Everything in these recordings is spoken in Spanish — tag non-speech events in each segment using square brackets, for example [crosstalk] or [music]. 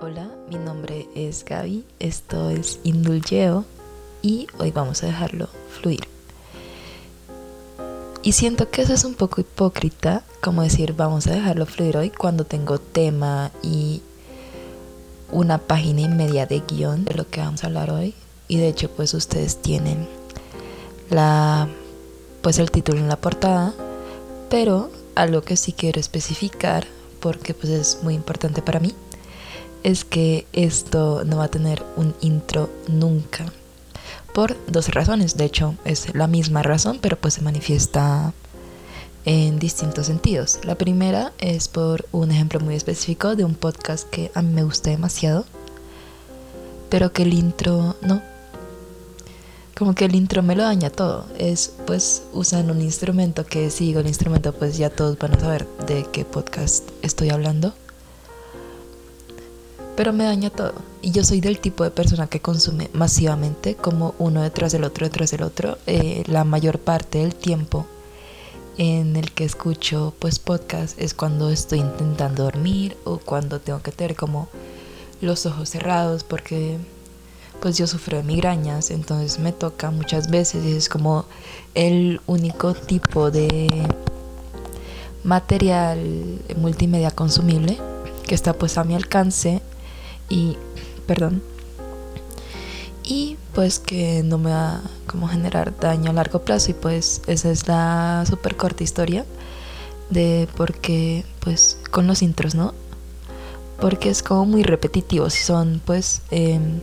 Hola, mi nombre es Gaby, esto es Indulgeo y hoy vamos a dejarlo fluir. Y siento que eso es un poco hipócrita, como decir vamos a dejarlo fluir hoy cuando tengo tema y una página y media de guion de lo que vamos a hablar hoy. Y de hecho pues ustedes tienen la pues el título en la portada, pero algo que sí quiero especificar porque pues es muy importante para mí es que esto no va a tener un intro nunca. Por dos razones, de hecho es la misma razón, pero pues se manifiesta en distintos sentidos. La primera es por un ejemplo muy específico de un podcast que a mí me gusta demasiado, pero que el intro no. Como que el intro me lo daña todo. Es pues usan un instrumento que si digo el instrumento pues ya todos van a saber de qué podcast estoy hablando pero me daña todo. Y yo soy del tipo de persona que consume masivamente, como uno detrás del otro, detrás del otro, eh, la mayor parte del tiempo en el que escucho pues podcast es cuando estoy intentando dormir o cuando tengo que tener como los ojos cerrados porque pues yo sufro de migrañas, entonces me toca muchas veces y es como el único tipo de material multimedia consumible que está pues a mi alcance y, perdón, y pues que no me va como generar daño a largo plazo y pues esa es la súper corta historia de por qué pues con los intros, ¿no? Porque es como muy repetitivo, si son pues, em,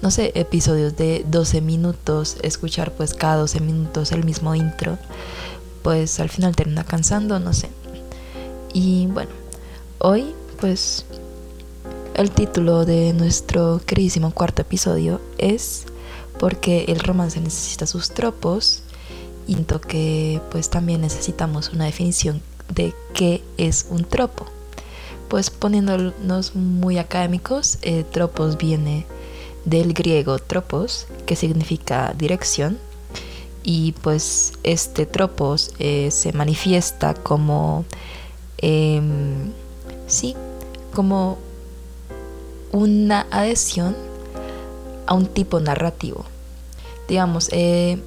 no sé, episodios de 12 minutos, escuchar pues cada 12 minutos el mismo intro, pues al final termina cansando, no sé. Y bueno, hoy pues el título de nuestro queridísimo cuarto episodio es porque el romance necesita sus tropos y que pues también necesitamos una definición de qué es un tropo. Pues poniéndonos muy académicos, eh, tropos viene del griego tropos, que significa dirección, y pues este tropos eh, se manifiesta como, em, sí, como una adhesión a un tipo narrativo. Digamos, eh,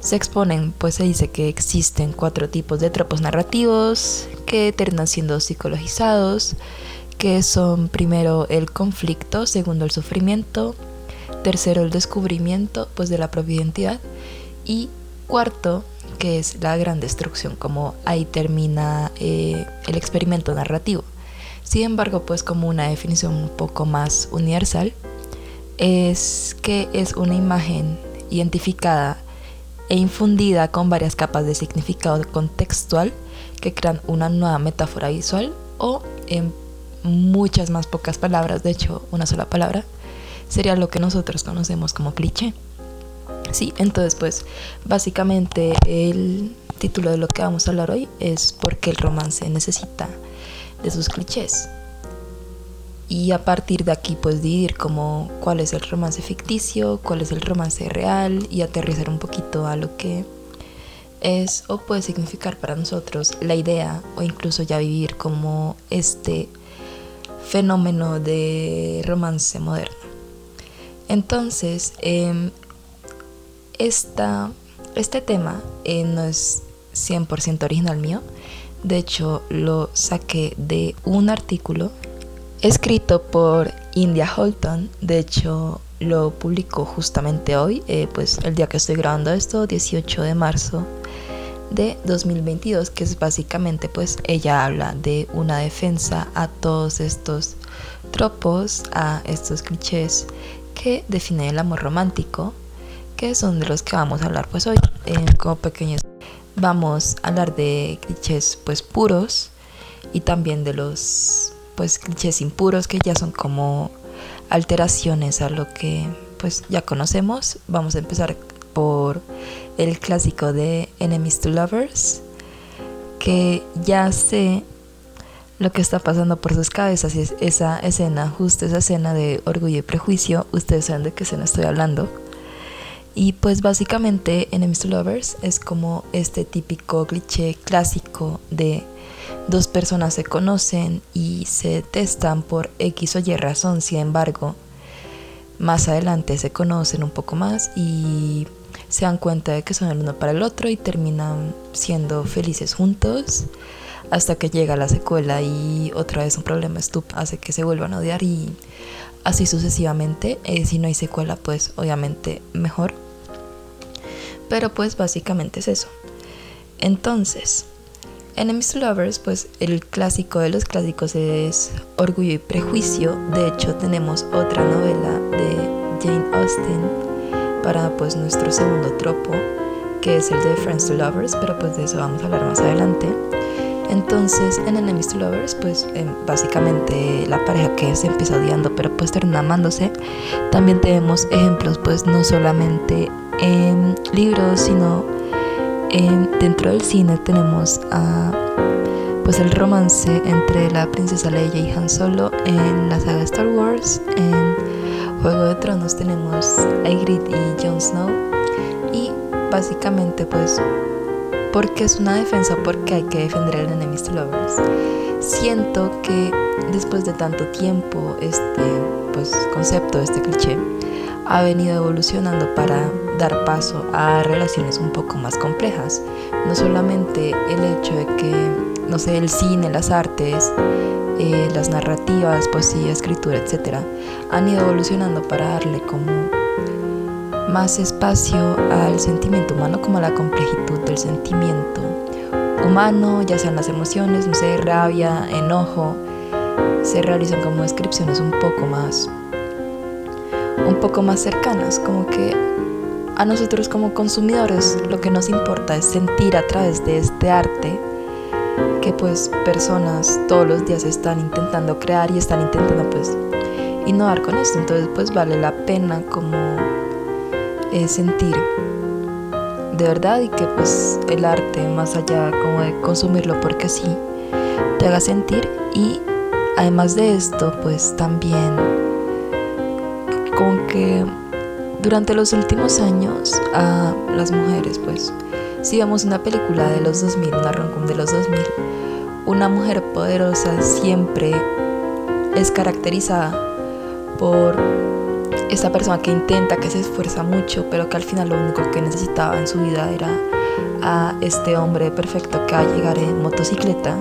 se exponen, pues se dice que existen cuatro tipos de tropos narrativos que terminan siendo psicologizados, que son primero el conflicto, segundo el sufrimiento, tercero el descubrimiento pues de la propia identidad y cuarto que es la gran destrucción, como ahí termina eh, el experimento narrativo. Sin embargo, pues como una definición un poco más universal, es que es una imagen identificada e infundida con varias capas de significado contextual que crean una nueva metáfora visual o en muchas más pocas palabras, de hecho una sola palabra, sería lo que nosotros conocemos como cliché. Sí, entonces pues básicamente el título de lo que vamos a hablar hoy es porque el romance necesita de sus clichés. Y a partir de aquí pues dividir como cuál es el romance ficticio, cuál es el romance real y aterrizar un poquito a lo que es o puede significar para nosotros la idea o incluso ya vivir como este fenómeno de romance moderno. Entonces, em, esta, este tema eh, no es 100% original mío, de hecho, lo saqué de un artículo escrito por India Holton. De hecho, lo publicó justamente hoy, eh, pues el día que estoy grabando esto, 18 de marzo de 2022, que es básicamente, pues ella habla de una defensa a todos estos tropos, a estos clichés que definen el amor romántico, que son de los que vamos a hablar pues hoy, como pequeños vamos a hablar de clichés pues puros y también de los pues clichés impuros que ya son como alteraciones a lo que pues ya conocemos. Vamos a empezar por el clásico de Enemies to Lovers, que ya sé lo que está pasando por sus cabezas y es esa escena, justo esa escena de orgullo y prejuicio, ustedes saben de qué escena estoy hablando. Y pues básicamente Enemies to Lovers es como este típico cliché clásico de dos personas se conocen y se detestan por X o Y razón, sin embargo, más adelante se conocen un poco más y se dan cuenta de que son el uno para el otro y terminan siendo felices juntos hasta que llega la secuela y otra vez un problema estúpido hace que se vuelvan a odiar y así sucesivamente. Eh, si no hay secuela, pues obviamente mejor. Pero pues básicamente es eso. Entonces, Enemies to Lovers, pues el clásico de los clásicos es Orgullo y Prejuicio. De hecho, tenemos otra novela de Jane Austen para pues nuestro segundo tropo, que es el de Friends to Lovers, pero pues de eso vamos a hablar más adelante. Entonces, en Enemies to Lovers, pues em, básicamente la pareja que se empieza odiando, pero pues termina amándose. También tenemos ejemplos, pues no solamente en libros, sino dentro del cine tenemos a pues el romance entre la princesa Leia y Han Solo en la saga Star Wars. En Juego de Tronos tenemos a Ygritte y Jon Snow. Y básicamente pues porque es una defensa porque hay que defender al enemies to lovers. Siento que después de tanto tiempo este pues concepto, este cliché ha venido evolucionando para dar paso a relaciones un poco más complejas. No solamente el hecho de que, no sé, el cine, las artes, eh, las narrativas, poesía, escritura, etcétera, han ido evolucionando para darle como más espacio al sentimiento humano, como a la complejitud del sentimiento humano, ya sean las emociones, no sé, rabia, enojo, se realizan como descripciones un poco más un poco más cercanas, como que a nosotros como consumidores lo que nos importa es sentir a través de este arte que pues personas todos los días están intentando crear y están intentando pues innovar con esto, entonces pues vale la pena como eh, sentir de verdad y que pues el arte más allá como de consumirlo porque sí te haga sentir y además de esto pues también con que durante los últimos años a las mujeres, pues, si vemos una película de los 2000, una rom de los 2000, una mujer poderosa siempre es caracterizada por esta persona que intenta, que se esfuerza mucho, pero que al final lo único que necesitaba en su vida era a este hombre perfecto que va a llegar en motocicleta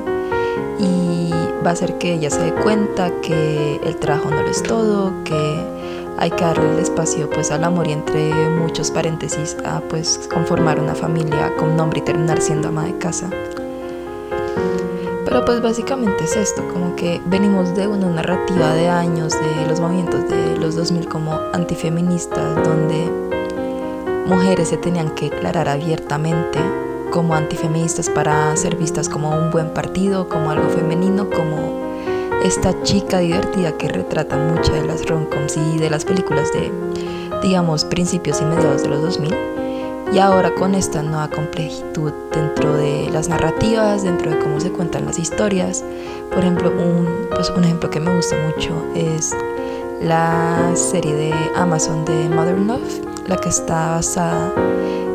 y va a hacer que ella se dé cuenta que el trabajo no lo es todo, que hay que darle el espacio pues al amor y entre muchos paréntesis a pues conformar una familia con nombre y terminar siendo ama de casa. Pero pues básicamente es esto, como que venimos de una narrativa de años de los movimientos de los 2000 como antifeministas, donde mujeres se tenían que declarar abiertamente como antifeministas para ser vistas como un buen partido, como algo femenino, como esta chica divertida que retrata muchas de las romcoms y de las películas de, digamos, principios y mediados de los 2000. Y ahora con esta nueva complejitud dentro de las narrativas, dentro de cómo se cuentan las historias. Por ejemplo, un, pues un ejemplo que me gusta mucho es la serie de Amazon de Modern Love, la que está basada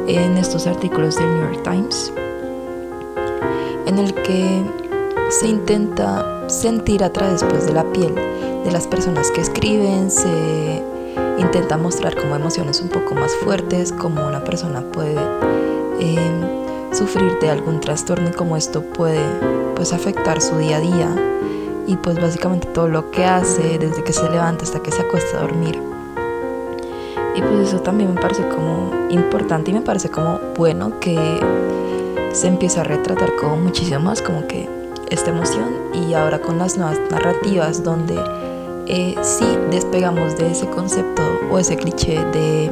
en estos artículos del New York Times, en el que se intenta sentir a través pues, de la piel de las personas que escriben, se intenta mostrar como emociones un poco más fuertes, como una persona puede em, sufrir de algún trastorno y cómo esto puede pues afectar su día a día y pues básicamente todo lo que hace desde que se levanta hasta que se acuesta a dormir. Y pues eso también me parece como importante y me parece como bueno que se empieza a retratar como muchísimo más como que esta emoción y ahora con las nuevas narrativas donde eh, sí despegamos de ese concepto o ese cliché de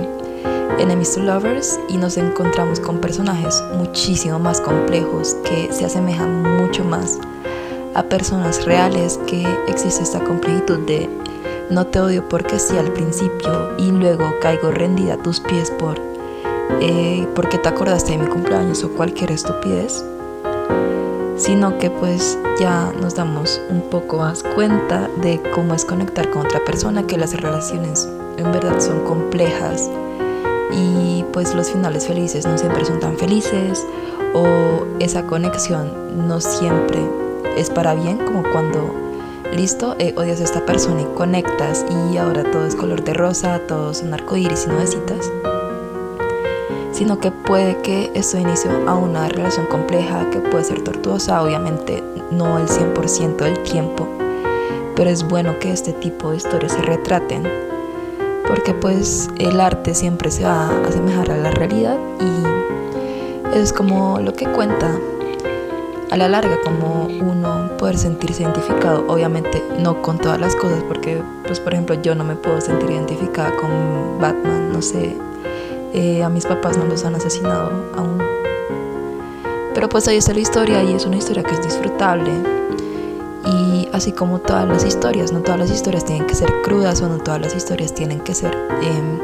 enemies to lovers y nos encontramos con personajes muchísimo más complejos que se asemejan mucho más a personas reales que existe esta complejitud de no te odio porque sí al principio y luego caigo rendida a tus pies por eh, porque te acordaste de mi cumpleaños o cualquier estupidez sino que pues ya nos damos un poco más cuenta de cómo es conectar con otra persona, que las relaciones en verdad son complejas y pues los finales felices no siempre son tan felices o esa conexión no siempre es para bien como cuando listo eh, odias a esta persona y conectas y ahora todo es color de rosa todo son arcoíris y nubecitas sino que puede que esto inicie a una relación compleja que puede ser tortuosa obviamente no el 100% del tiempo pero es bueno que este tipo de historias se retraten porque pues el arte siempre se va a asemejar a la realidad y es como lo que cuenta a la larga como uno poder sentirse identificado obviamente no con todas las cosas porque pues por ejemplo yo no me puedo sentir identificada con Batman no sé eh, a mis papás no los han asesinado aún pero pues ahí está la historia y es una historia que es disfrutable y así como todas las historias, no todas las historias tienen que ser crudas o no todas las historias tienen que ser, em,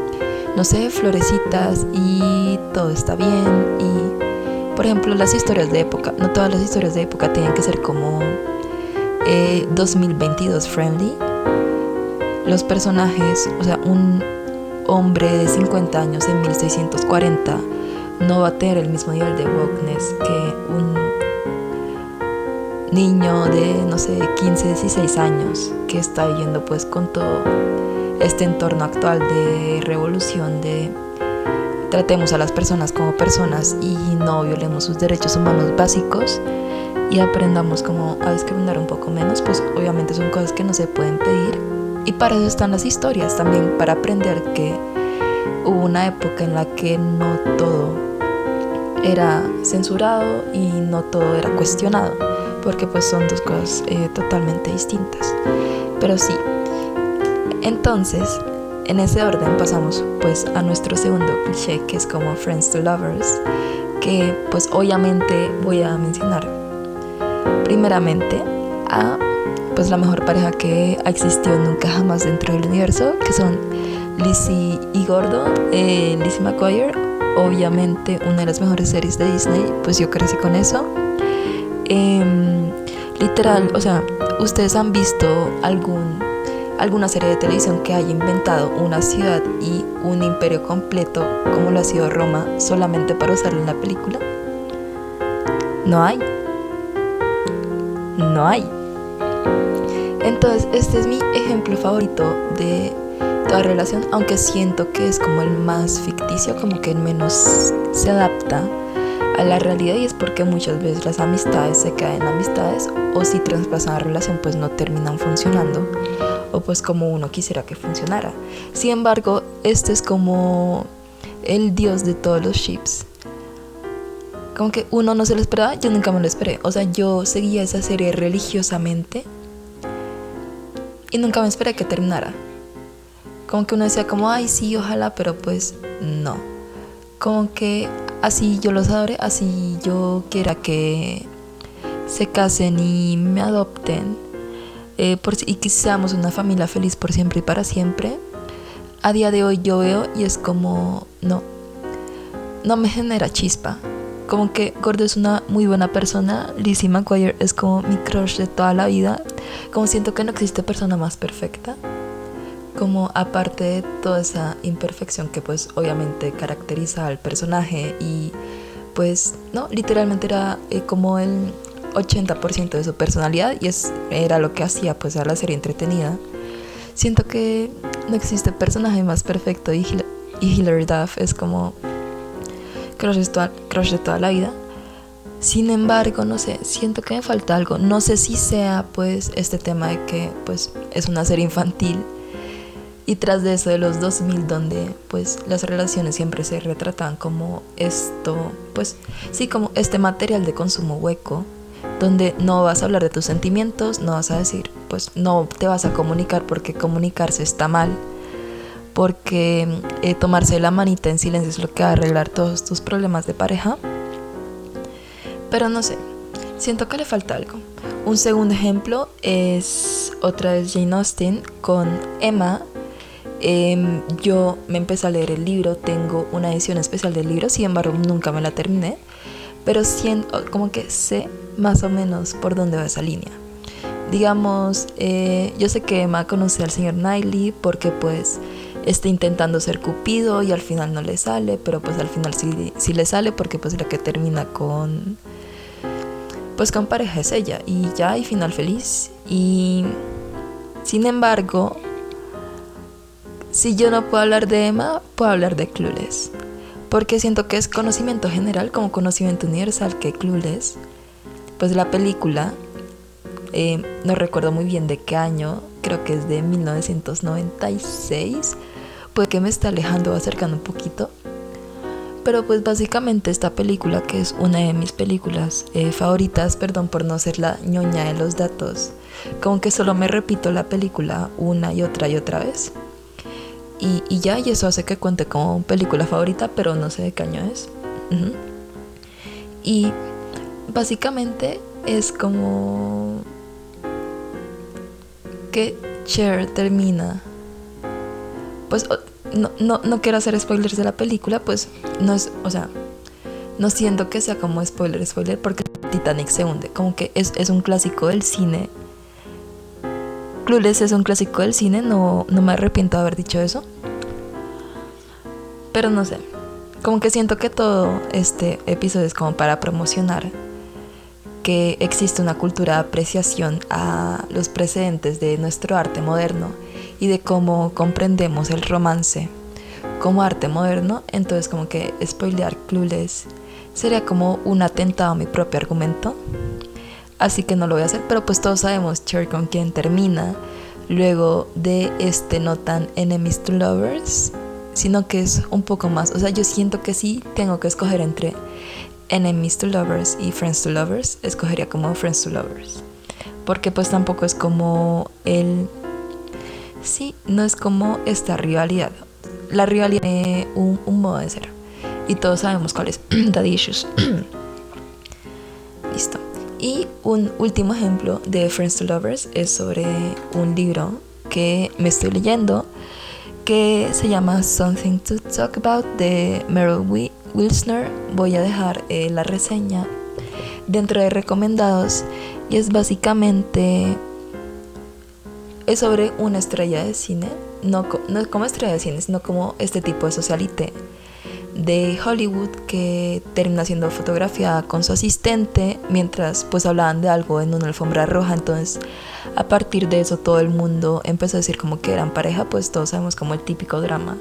no sé, florecitas y todo está bien. Y, por ejemplo, las historias de época, no todas las historias de época tienen que ser como 2022 eh, friendly. Los personajes, o sea, un hombre de 50 años en 1640 no va a tener el mismo nivel de wokeness que un niño de, no sé, 15, 16 años que está viviendo pues con todo este entorno actual de revolución, de tratemos a las personas como personas y no violemos sus derechos humanos básicos y aprendamos como a discriminar un poco menos, pues obviamente son cosas que no se pueden pedir. Y para eso están las historias también, para aprender que hubo una época en la que no todo era censurado y no todo era cuestionado porque pues son dos cosas eh, totalmente distintas. Pero sí, entonces, en ese orden pasamos pues a nuestro segundo cliché que es como Friends to Lovers, que pues obviamente voy a mencionar primeramente a pues la mejor pareja que ha existido nunca jamás dentro del universo, que son Lizzie y Gordo, eh, Lizzie McGuire, obviamente una de las mejores series de Disney, pues yo crecí con eso. Em, literal, o sea, ustedes han visto algún, alguna serie de televisión que haya inventado una ciudad y un imperio completo como lo ha sido Roma solamente para usarlo en la película. No hay. No hay. Entonces, este es mi ejemplo favorito de toda relación, aunque siento que es como el más ficticio, como que el menos se adapta a la realidad y es porque muchas veces las amistades se quedan en amistades o si traspasan la relación pues no terminan funcionando o pues como uno quisiera que funcionara. Sin embargo, este es como el dios de todos los ships. Como que uno no se lo esperaba, yo nunca me lo esperé. O sea, yo seguía esa serie religiosamente y nunca me esperé que terminara. Como que uno decía como, ay sí, ojalá, pero pues no. Como que así yo los adore, así yo quiera que se casen y me adopten eh, y que seamos una familia feliz por siempre y para siempre, a día de hoy yo veo y es como, no, no me genera chispa. Como que Gordo es una muy buena persona, Lizzie McGuire es como mi crush de toda la vida, como siento que no existe persona más perfecta como aparte de toda esa imperfección que pues obviamente caracteriza al personaje y pues no, literalmente era eh, como el 80% de su personalidad y es, era lo que hacía pues a la serie entretenida. Siento que no existe personaje más perfecto y, y Hilary Duff es como crush de, crush de toda la vida. Sin embargo, no sé, siento que me falta algo. No sé si sea pues este tema de que pues es una serie infantil y tras de eso de los 2000 donde pues las relaciones siempre se retratan como esto, pues sí, como este material de consumo hueco, donde no vas a hablar de tus sentimientos, no vas a decir, pues no te vas a comunicar porque comunicarse está mal, porque eh, tomarse la manita en silencio es lo que va a arreglar todos tus problemas de pareja. Pero no sé, siento que le falta algo. Un segundo ejemplo es otra vez Jane Austen con Emma Em, yo me empecé a leer el libro, tengo una edición especial del libro, sin embargo nunca me la terminé, pero siento, como que sé más o menos por dónde va esa línea. Digamos, eh, yo sé que Emma conoce al señor Knightley porque pues esté intentando ser Cupido y al final no le sale, pero pues al final sí, sí le sale porque pues la que termina con pues con pareja es ella y ya hay final feliz. Y sin embargo si yo no puedo hablar de Emma puedo hablar de Clueless. Porque siento que es conocimiento general como conocimiento universal que Clueless pues la película eh, no recuerdo muy bien de qué año creo que es de 1996 puede que me está alejando o acercando un poquito pero pues básicamente esta película, que es una de mis películas eh, favoritas, perdón por no ser la ñoña de los datos, como que solo me repito la película una y otra y otra vez. Y, ya, y eso hace que cuente como película favorita, pero no sé de qué año es. Y básicamente es como que Cher termina pues no, no, no quiero hacer spoilers de la película, pues no es, o sea, no siento que sea como spoiler, spoiler, porque Titanic se hunde. Como que es, un clásico del cine. Clueless es un clásico del cine, no, no me arrepiento de haber dicho eso. Pero no sé, como que siento que todo este episodio es como para promocionar que existe una cultura de apreciación a los precedentes de nuestro arte moderno y de cómo comprendemos el romance como arte moderno, entonces como que spoilear Clueless sería como un atentado a mi propio argumento. Así que no lo voy a hacer, pero pues todos sabemos Cher con quien termina luego de este no tan enemies to lovers, sino que es un poco más, o sea, yo siento que sí tengo que escoger entre enemies to lovers y friends to lovers, escogería como friends to lovers. Porque pues tampoco es como el Sí, no es como esta rivalidad. La rivalidad tiene un, modo de ser. Y todos sabemos cuál es. [clears throat] Daddy issues. [clears throat] Listo. Y un último ejemplo de Friends to Lovers es sobre un libro que me estoy leyendo que se llama Something to Talk About de Meryl Wilsner. Voy a dejar eh, la reseña dentro de recomendados y es básicamente es sobre una estrella de cine, no, no como estrella de cine, sino como este tipo de socialite de Hollywood que termina siendo fotografiada con su asistente mientras pues hablaban de algo en una alfombra roja. Entonces a partir de eso todo el mundo empezó a decir como que eran pareja pues todos sabemos como el típico drama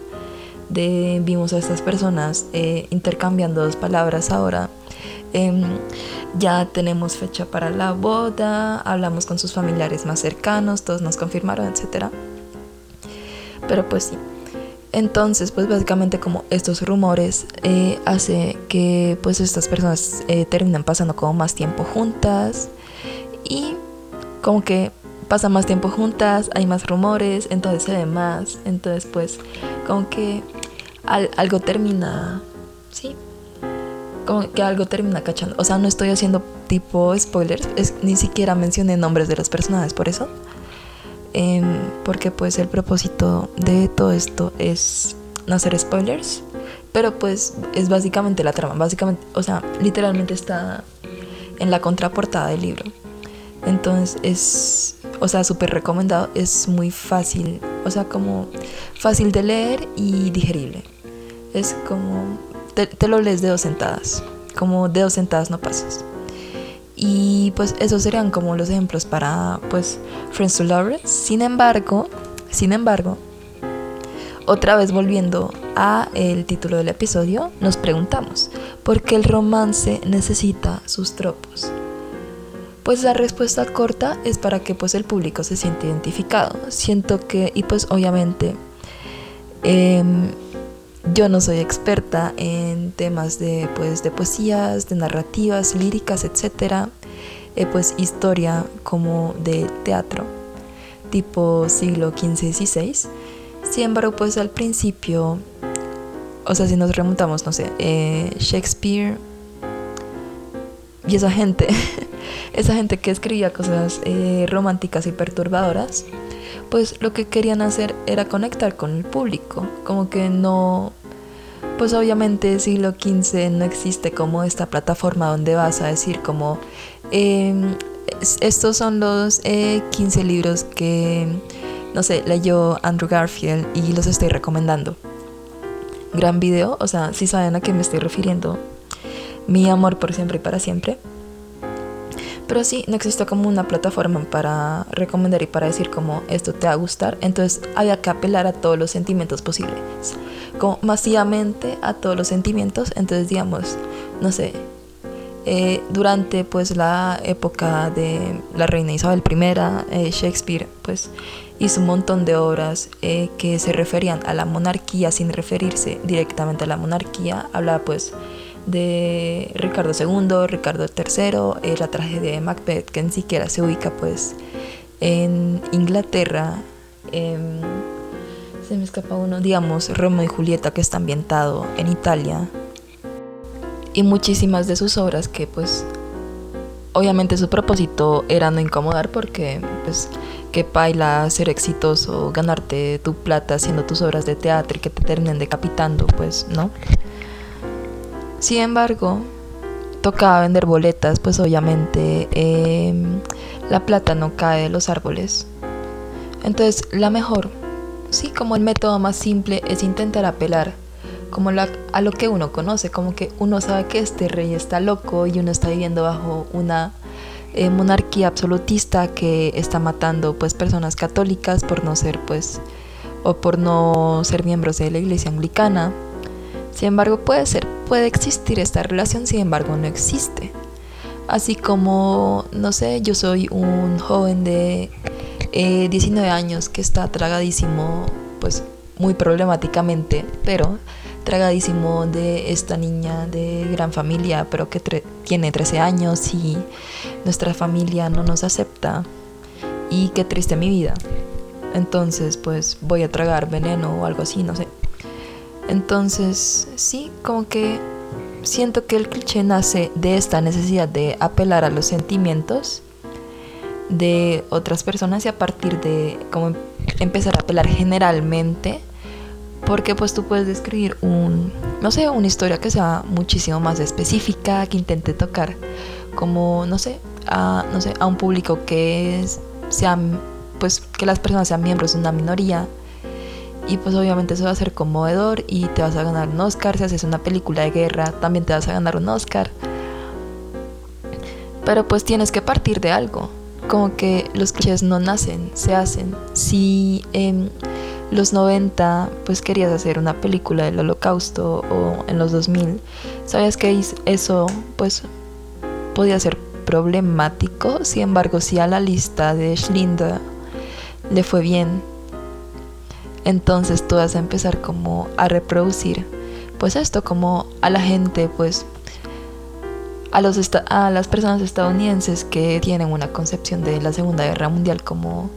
vimos a estas personas eh, intercambiando dos palabras ahora Em, ya tenemos fecha para la boda, hablamos con sus familiares más cercanos, todos nos confirmaron, etc. Pero pues sí. Entonces, pues básicamente como estos rumores eh, hace que pues estas personas eh, terminan pasando como más tiempo juntas y como que pasan más tiempo juntas, hay más rumores, entonces se ve más, entonces pues como que algo termina, sí, como que algo termina cachando. O sea, no estoy haciendo tipo spoilers, es, ni siquiera mencioné nombres de los personajes por eso. Em, porque pues el propósito de todo esto es no hacer spoilers. Pero pues es básicamente la trama. Básicamente, o sea, literalmente está en la contraportada del libro. Entonces es, o sea, súper recomendado. Es muy fácil, o sea, como fácil de leer y digerible. Es como te, lo lees de dos sentadas. Como de dos sentadas no pasas. Y pues esos serían como los ejemplos para pues Friends to Lovers. Sin embargo, sin embargo, otra vez volviendo a el título del episodio, nos preguntamos, ¿por qué el romance necesita sus tropos? Pues la respuesta corta es para que pues el público se siente identificado. Siento que, y pues obviamente, eh, yo no soy experta en temas de, pues, de poesías, de narrativas, líricas, etc. Eh, pues historia como de teatro, tipo siglo XV y XVI. Sin embargo, pues al principio, o sea, si nos remontamos, no sé, eh, Shakespeare y esa gente, [laughs] esa gente que escribía cosas eh, románticas y perturbadoras, pues lo que querían hacer era conectar con el público, como que no, pues obviamente siglo XV no existe como esta plataforma donde vas a decir como, em, estos son los 15 eh, libros que no sé, leyó Andrew Garfield y los estoy recomendando. Gran video, o sea, si saben a qué me estoy refiriendo. Mi amor por siempre y para siempre. Pero sí, no existe como una plataforma para recomendar y para decir como esto te va a gustar. Entonces había que apelar a todos los sentimientos posibles. Como masivamente a todos los sentimientos. Entonces digamos, no sé, eh, durante pues la época de la reina Isabel I, eh, Shakespeare pues hizo un montón de obras eh, que se referían a la monarquía sin referirse directamente a la monarquía. Hablaba pues de Ricardo II, Ricardo III, la tragedia de Macbeth, que ni siquiera se ubica pues en Inglaterra. se me escapa uno, digamos, Romeo y Julieta, que está ambientado en Italia. Y muchísimas de sus obras que pues obviamente su propósito era no incomodar porque pues que baila ser exitoso, ganarte tu plata haciendo tus obras de teatro y que te terminen decapitando, pues no. Sin embargo, tocaba vender boletas, pues obviamente em, la plata no cae de los árboles. Entonces, la mejor, sí, como el método más simple es intentar apelar como a lo que uno conoce, como que uno sabe que este rey está loco y uno está viviendo bajo una eh, monarquía absolutista que está matando pues personas católicas por no ser pues o por no ser miembros de la iglesia anglicana sin embargo, puede ser, puede existir esta relación, sin embargo, no existe. Así como, no sé, yo soy un joven de 19 eh, años que está tragadísimo, pues muy problemáticamente, pero tragadísimo de esta niña de gran familia, pero que tiene 13 años y nuestra familia no nos acepta. Y qué triste mi vida. Entonces, pues voy a tragar veneno o algo así, no sé. Entonces, sí, como que siento que el cliché nace de esta necesidad de apelar a los sentimientos de otras personas y a partir de como empezar a apelar generalmente porque pues tú puedes describir un no sé una historia que sea muchísimo más específica que intente tocar como no sé a no sé a un público que sea pues que las personas sean miembros de una minoría y pues obviamente eso va a ser conmovedor y te vas a ganar un Oscar. Si haces una película de guerra, también te vas a ganar un Oscar. Pero pues tienes que partir de algo. Como que los clichés no nacen, se hacen. Si en los 90 pues querías hacer una película del holocausto o en los 2000, sabías que eso pues podía ser problemático. Sin embargo, si a la lista de Schlinder le fue bien entonces tú vas a empezar como a reproducir pues esto como a la gente pues a, los a las personas estadounidenses que tienen una concepción de la Segunda Guerra Mundial como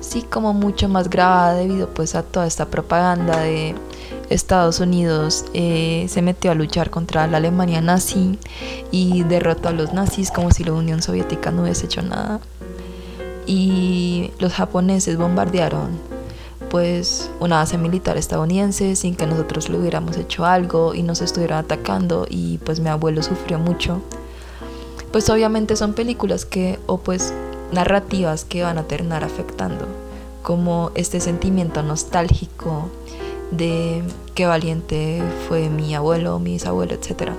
sí como mucho más grabada debido pues a toda esta propaganda de Estados Unidos eh, se metió a luchar contra la Alemania nazi y derrotó a los nazis como si la Unión Soviética no hubiese hecho nada. Y los japoneses bombardearon pues una base militar estadounidense sin que nosotros le hubiéramos hecho algo y nos estuvieran atacando y pues mi abuelo sufrió mucho. Pues obviamente son películas que o pues narrativas que van a terminar afectando, como este sentimiento nostálgico de qué valiente fue mi abuelo, mi bisabuelo, etc.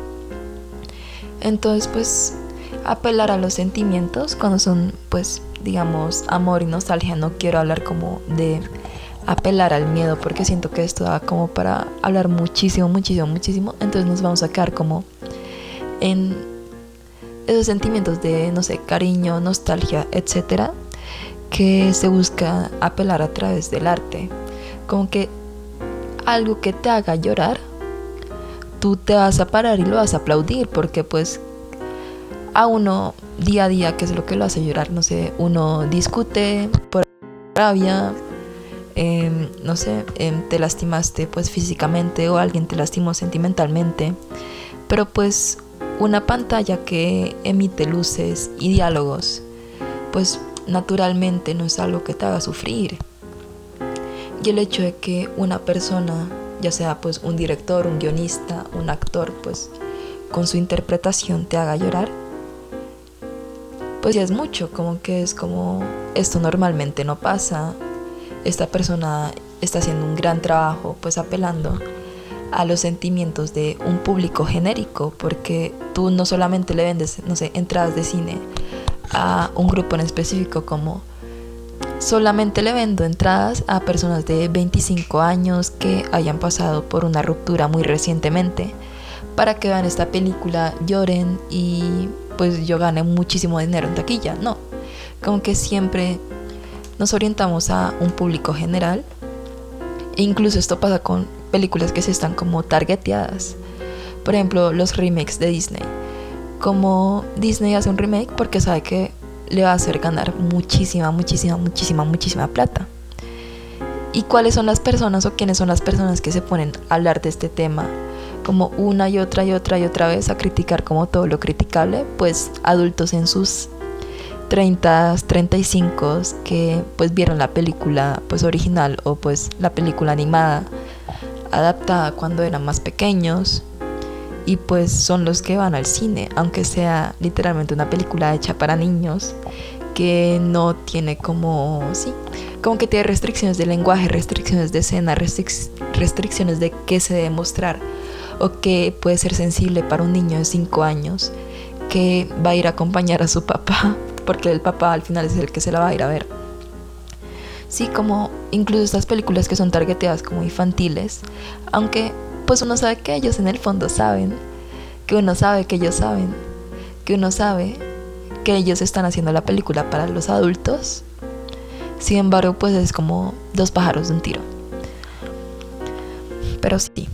Entonces pues apelar a los sentimientos cuando son pues digamos amor y nostalgia, no quiero hablar como de apelar al miedo porque siento que esto da como para hablar muchísimo, muchísimo, muchísimo. Entonces nos vamos a quedar como en esos sentimientos de, no sé, cariño, nostalgia, etcétera, que se busca apelar a través del arte. Como que algo que te haga llorar, tú te vas a parar y lo vas a aplaudir porque pues a uno día a día, que es lo que lo hace llorar, no sé, uno discute por rabia, Em, no sé, em, te lastimaste pues físicamente o alguien te lastimó sentimentalmente, pero pues una pantalla que emite luces y diálogos, pues naturalmente no es algo que te haga sufrir. Y el hecho de que una persona, ya sea pues un director, un guionista, un actor, pues con su interpretación te haga llorar, pues ya es mucho, como que es como esto normalmente no pasa esta persona está haciendo un gran trabajo pues apelando a los sentimientos de un público genérico porque tú no solamente le vendes, no sé, entradas de cine a un grupo en específico como solamente le vendo entradas a personas de 25 años que hayan pasado por una ruptura muy recientemente para que vean esta película, lloren y pues yo gane muchísimo dinero en taquilla. No, como que siempre nos orientamos a un público general. E incluso esto pasa con películas que se están como targeteadas. Por ejemplo, los remakes de Disney. Como Disney hace un remake porque sabe que le va a hacer ganar muchísima, muchísima, muchísima, muchísima plata. ¿Y cuáles son las personas o quiénes son las personas que se ponen a hablar de este tema como una y otra y otra y otra vez a criticar como todo lo criticable? Pues adultos en sus 30, 35 que pues vieron la película pues original o pues la película animada adaptada cuando eran más pequeños. Y pues son los que van al cine, aunque sea literalmente una película hecha para niños que no tiene como, sí, como que tiene restricciones de lenguaje, restricciones de escena, restricciones de qué se debe mostrar o que puede ser sensible para un niño de 5 años que va a ir a acompañar a su papá, porque el papá al final es el que se la va a ir a ver. Sí, como incluso estas películas que son targeteadas como infantiles, aunque pues uno sabe que ellos en el fondo saben, que uno sabe que ellos saben, que uno sabe que ellos están haciendo la película para los adultos. Sin embargo, pues es como dos pájaros de un tiro. Pero sí,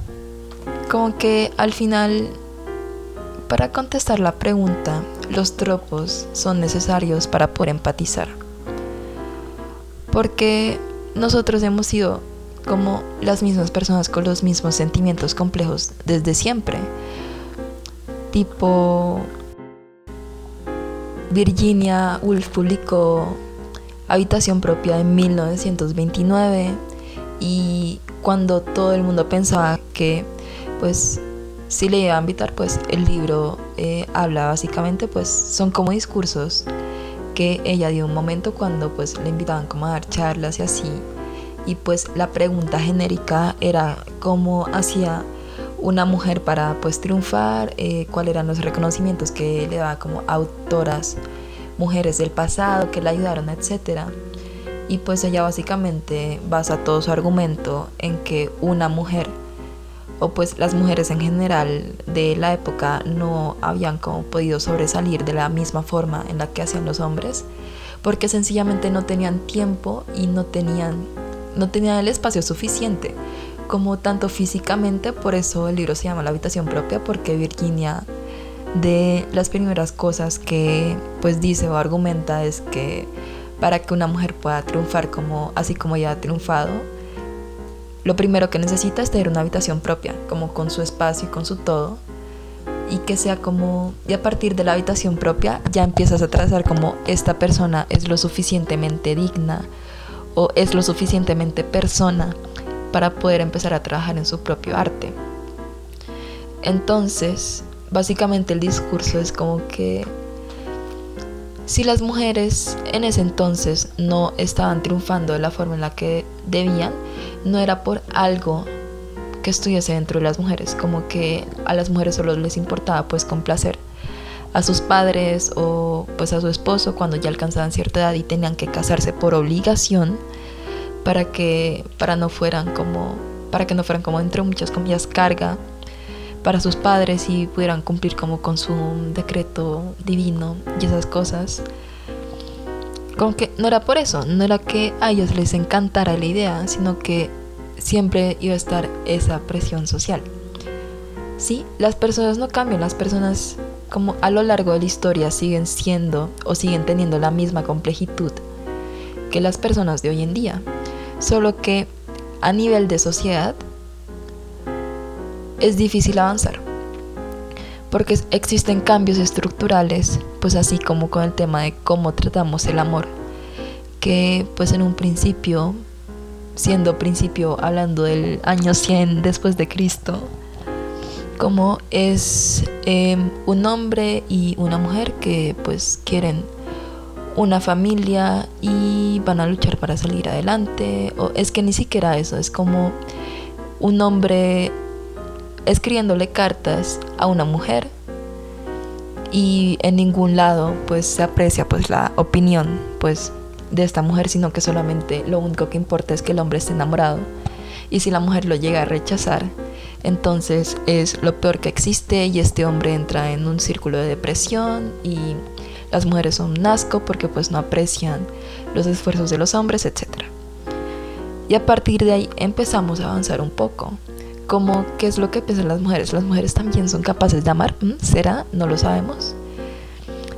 como que al final, para contestar la pregunta, los tropos son necesarios para poder empatizar porque nosotros hemos sido como las mismas personas con los mismos sentimientos complejos desde siempre. Tipo, Virginia Woolf publicó Habitación propia en 1929 y cuando todo el mundo pensaba que pues si le iba a invitar pues el libro eh, habla básicamente pues son como discursos que ella dio un momento cuando pues le invitaban a dar charlas y así. Y pues la pregunta genérica era cómo hacía una mujer para pues triunfar, eh, cuáles eran los reconocimientos que le daba como autoras, mujeres del pasado que la ayudaron, etc. Y pues ella básicamente basa todo su argumento en que una mujer o pues las mujeres en general de la época no habían como podido sobresalir de la misma forma en la que hacían los hombres, porque sencillamente no tenían tiempo y no tenían, no tenían el espacio suficiente, como tanto físicamente, por eso el libro se llama La habitación propia, porque Virginia de las primeras cosas que pues dice o argumenta es que para que una mujer pueda triunfar como así como ella ha triunfado, lo primero que necesita es tener una habitación propia, como con su espacio y con su todo. Y que sea como, y a partir de la habitación propia ya empiezas a trazar como esta persona es lo suficientemente digna o es lo suficientemente persona para poder empezar a trabajar en su propio arte. Entonces, básicamente el discurso es como que si las mujeres en ese entonces no estaban triunfando de la forma en la que debían, no era por algo que estuviese dentro de las mujeres, como que a las mujeres solo les importaba pues complacer a sus padres o pues a su esposo cuando ya alcanzaban cierta edad y tenían que casarse por obligación para que para no fueran como para que no fueran como entre muchas comillas carga para sus padres y pudieran cumplir como con su decreto divino y esas cosas. Como que no era por eso, no era que a ellos les encantara la idea, sino que siempre iba a estar esa presión social. Sí, las personas no cambian, las personas como a lo largo de la historia siguen siendo o siguen teniendo la misma complejitud que las personas de hoy en día, solo que a nivel de sociedad es difícil avanzar. Porque existen cambios estructurales, pues así como con el tema de cómo tratamos el amor, que pues en un principio, siendo principio hablando del año 100 después de Cristo, como es em, un hombre y una mujer que pues quieren una familia y van a luchar para salir adelante. O es que ni siquiera eso, es como un hombre escribiéndole cartas a una mujer y en ningún lado pues se aprecia pues la opinión pues de esta mujer, sino que solamente lo único que importa es que el hombre esté enamorado. Y si la mujer lo llega a rechazar, entonces es lo peor que existe y este hombre entra en un círculo de depresión y las mujeres son un asco porque pues no aprecian los esfuerzos de los hombres, etc. Y a partir de ahí empezamos a avanzar un poco. Como qué es lo que piensan las mujeres. Las mujeres también son capaces de amar. ¿Mm? ¿Será? No lo sabemos.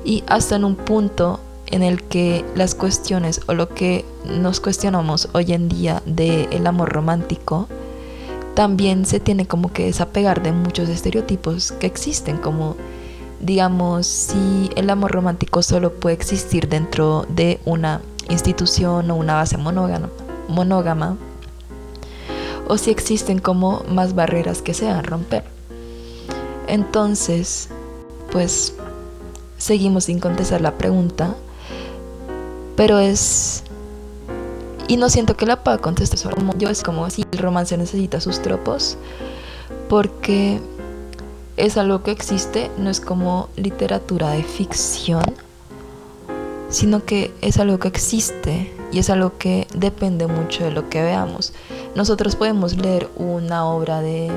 Y hasta en un punto en el que las cuestiones o lo que nos cuestionamos hoy en día del amor romántico también se tiene como que desapegar de muchos estereotipos que existen, como digamos, si el amor romántico solo puede existir dentro de una institución o una base monógama, monógama o si existen como más barreras que se deben romper. Entonces, pues seguimos sin contestar la pregunta, pero es y no siento que la pueda contestar como yo, es como si el romance necesita sus tropos, porque es algo que existe, no es como literatura de ficción, sino que es algo que existe y es algo que depende mucho de lo que veamos. Nosotros podemos leer una obra de,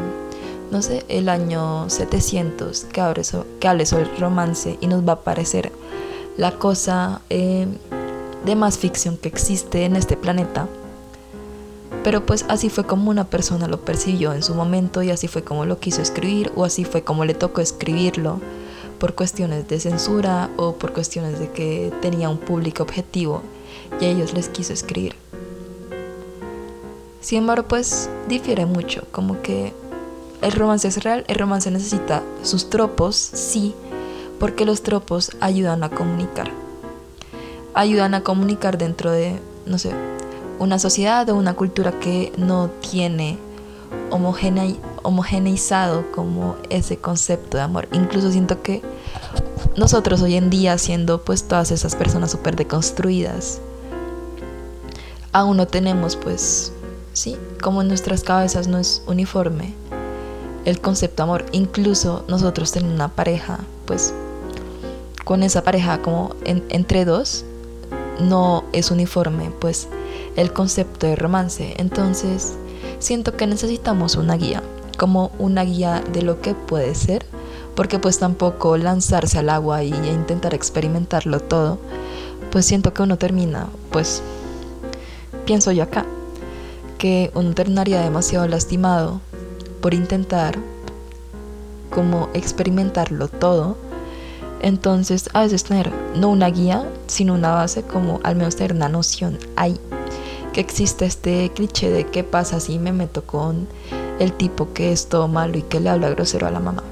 no sé, el año 700 que, hable sobre el romance y nos va a parecer la cosa... Eh, de más ficción que existe en este planeta. Pero pues así fue como una persona lo percibió en su momento y así fue como lo quiso escribir o así fue como le tocó escribirlo por cuestiones de censura o por cuestiones de que tenía un público objetivo y a ellos les quiso escribir. Sin embargo, pues difiere mucho, como que el romance es real, el romance necesita sus tropos, sí, porque los tropos ayudan a comunicar ayudan a comunicar dentro de, no sé, una sociedad o una cultura que no tiene homogeneizado como ese concepto de amor. Incluso siento que nosotros hoy en día, siendo pues todas esas personas súper deconstruidas, aún no tenemos pues, como en nuestras cabezas no es uniforme el concepto amor. Incluso nosotros tenemos una pareja, pues con esa pareja como entre dos, no es uniforme, pues el concepto de romance. Entonces, siento que necesitamos una guía, como una guía de lo que puede ser, porque pues tampoco lanzarse al agua y intentar experimentarlo todo, pues siento que uno termina, pues pienso yo acá, que uno terminaría demasiado lastimado por intentar como experimentarlo todo entonces, a veces tener no una guía, sino una base, como al menos tener una noción ahí. Que existe este cliché de qué pasa si me meto con el tipo que es todo malo y que le habla grosero a la mamá.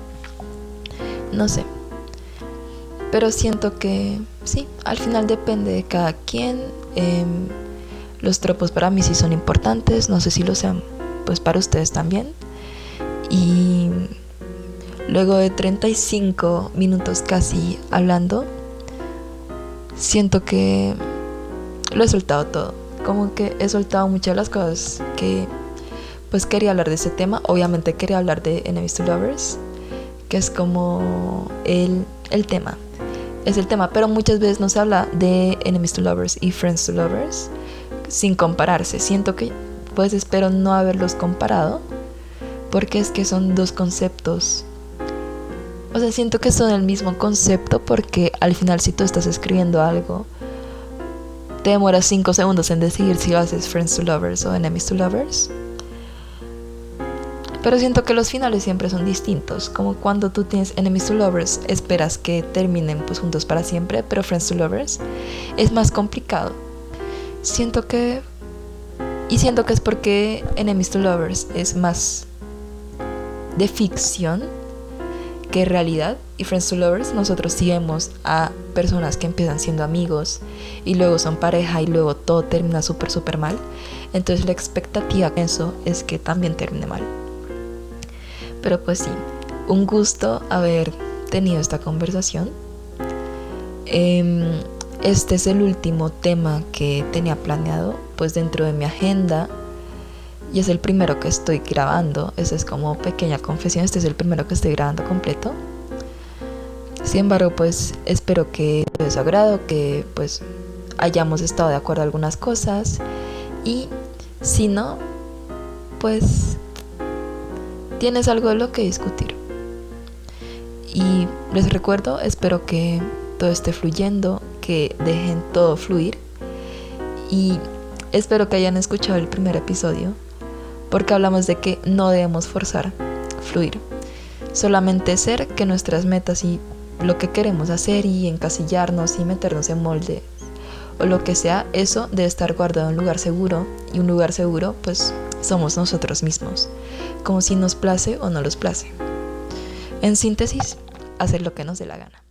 No sé. Pero siento que sí, al final depende de cada quien. Em, los tropos para mí sí son importantes, no sé si lo sean pues para ustedes también. Y Luego de 35 minutos casi hablando, siento que lo he soltado todo. Como que he soltado muchas de las cosas que pues quería hablar de ese tema. Obviamente quería hablar de Enemies to Lovers, que es como el, el tema. Es el tema, pero muchas veces no se habla de Enemies to Lovers y Friends to Lovers sin compararse. Siento que pues espero no haberlos comparado porque es que son dos conceptos o sea, siento que son el mismo concepto porque al final si tú estás escribiendo algo, te demoras 5 segundos en decidir si lo haces Friends to Lovers o Enemies to Lovers. Pero siento que los finales siempre son distintos. Como cuando tú tienes Enemies to Lovers, esperas que terminen pues juntos para siempre, pero Friends to Lovers es más complicado. Siento que... Y siento que es porque Enemies to Lovers es más de ficción que realidad y Friends to Lovers nosotros sí a personas que empiezan siendo amigos y luego son pareja y luego todo termina súper súper mal. Entonces la expectativa de eso es que también termine mal. Pero pues sí, un gusto haber tenido esta conversación. Em, este es el último tema que tenía planeado pues dentro de mi agenda y es el primero que estoy grabando. Esa es como pequeña confesión, este es el primero que estoy grabando completo. Sin embargo, pues espero que de su agrado, que pues hayamos estado de acuerdo en algunas cosas y si no, pues tienes algo de lo que discutir. Y les recuerdo, espero que todo esté fluyendo, que dejen todo fluir y espero que hayan escuchado el primer episodio porque hablamos de que no debemos forzar, fluir, solamente ser que nuestras metas y lo que queremos hacer y encasillarnos y meternos en molde o lo que sea, eso debe estar guardado en un lugar seguro y un lugar seguro pues somos nosotros mismos, como si nos place o no nos place. En síntesis, hacer lo que nos dé la gana.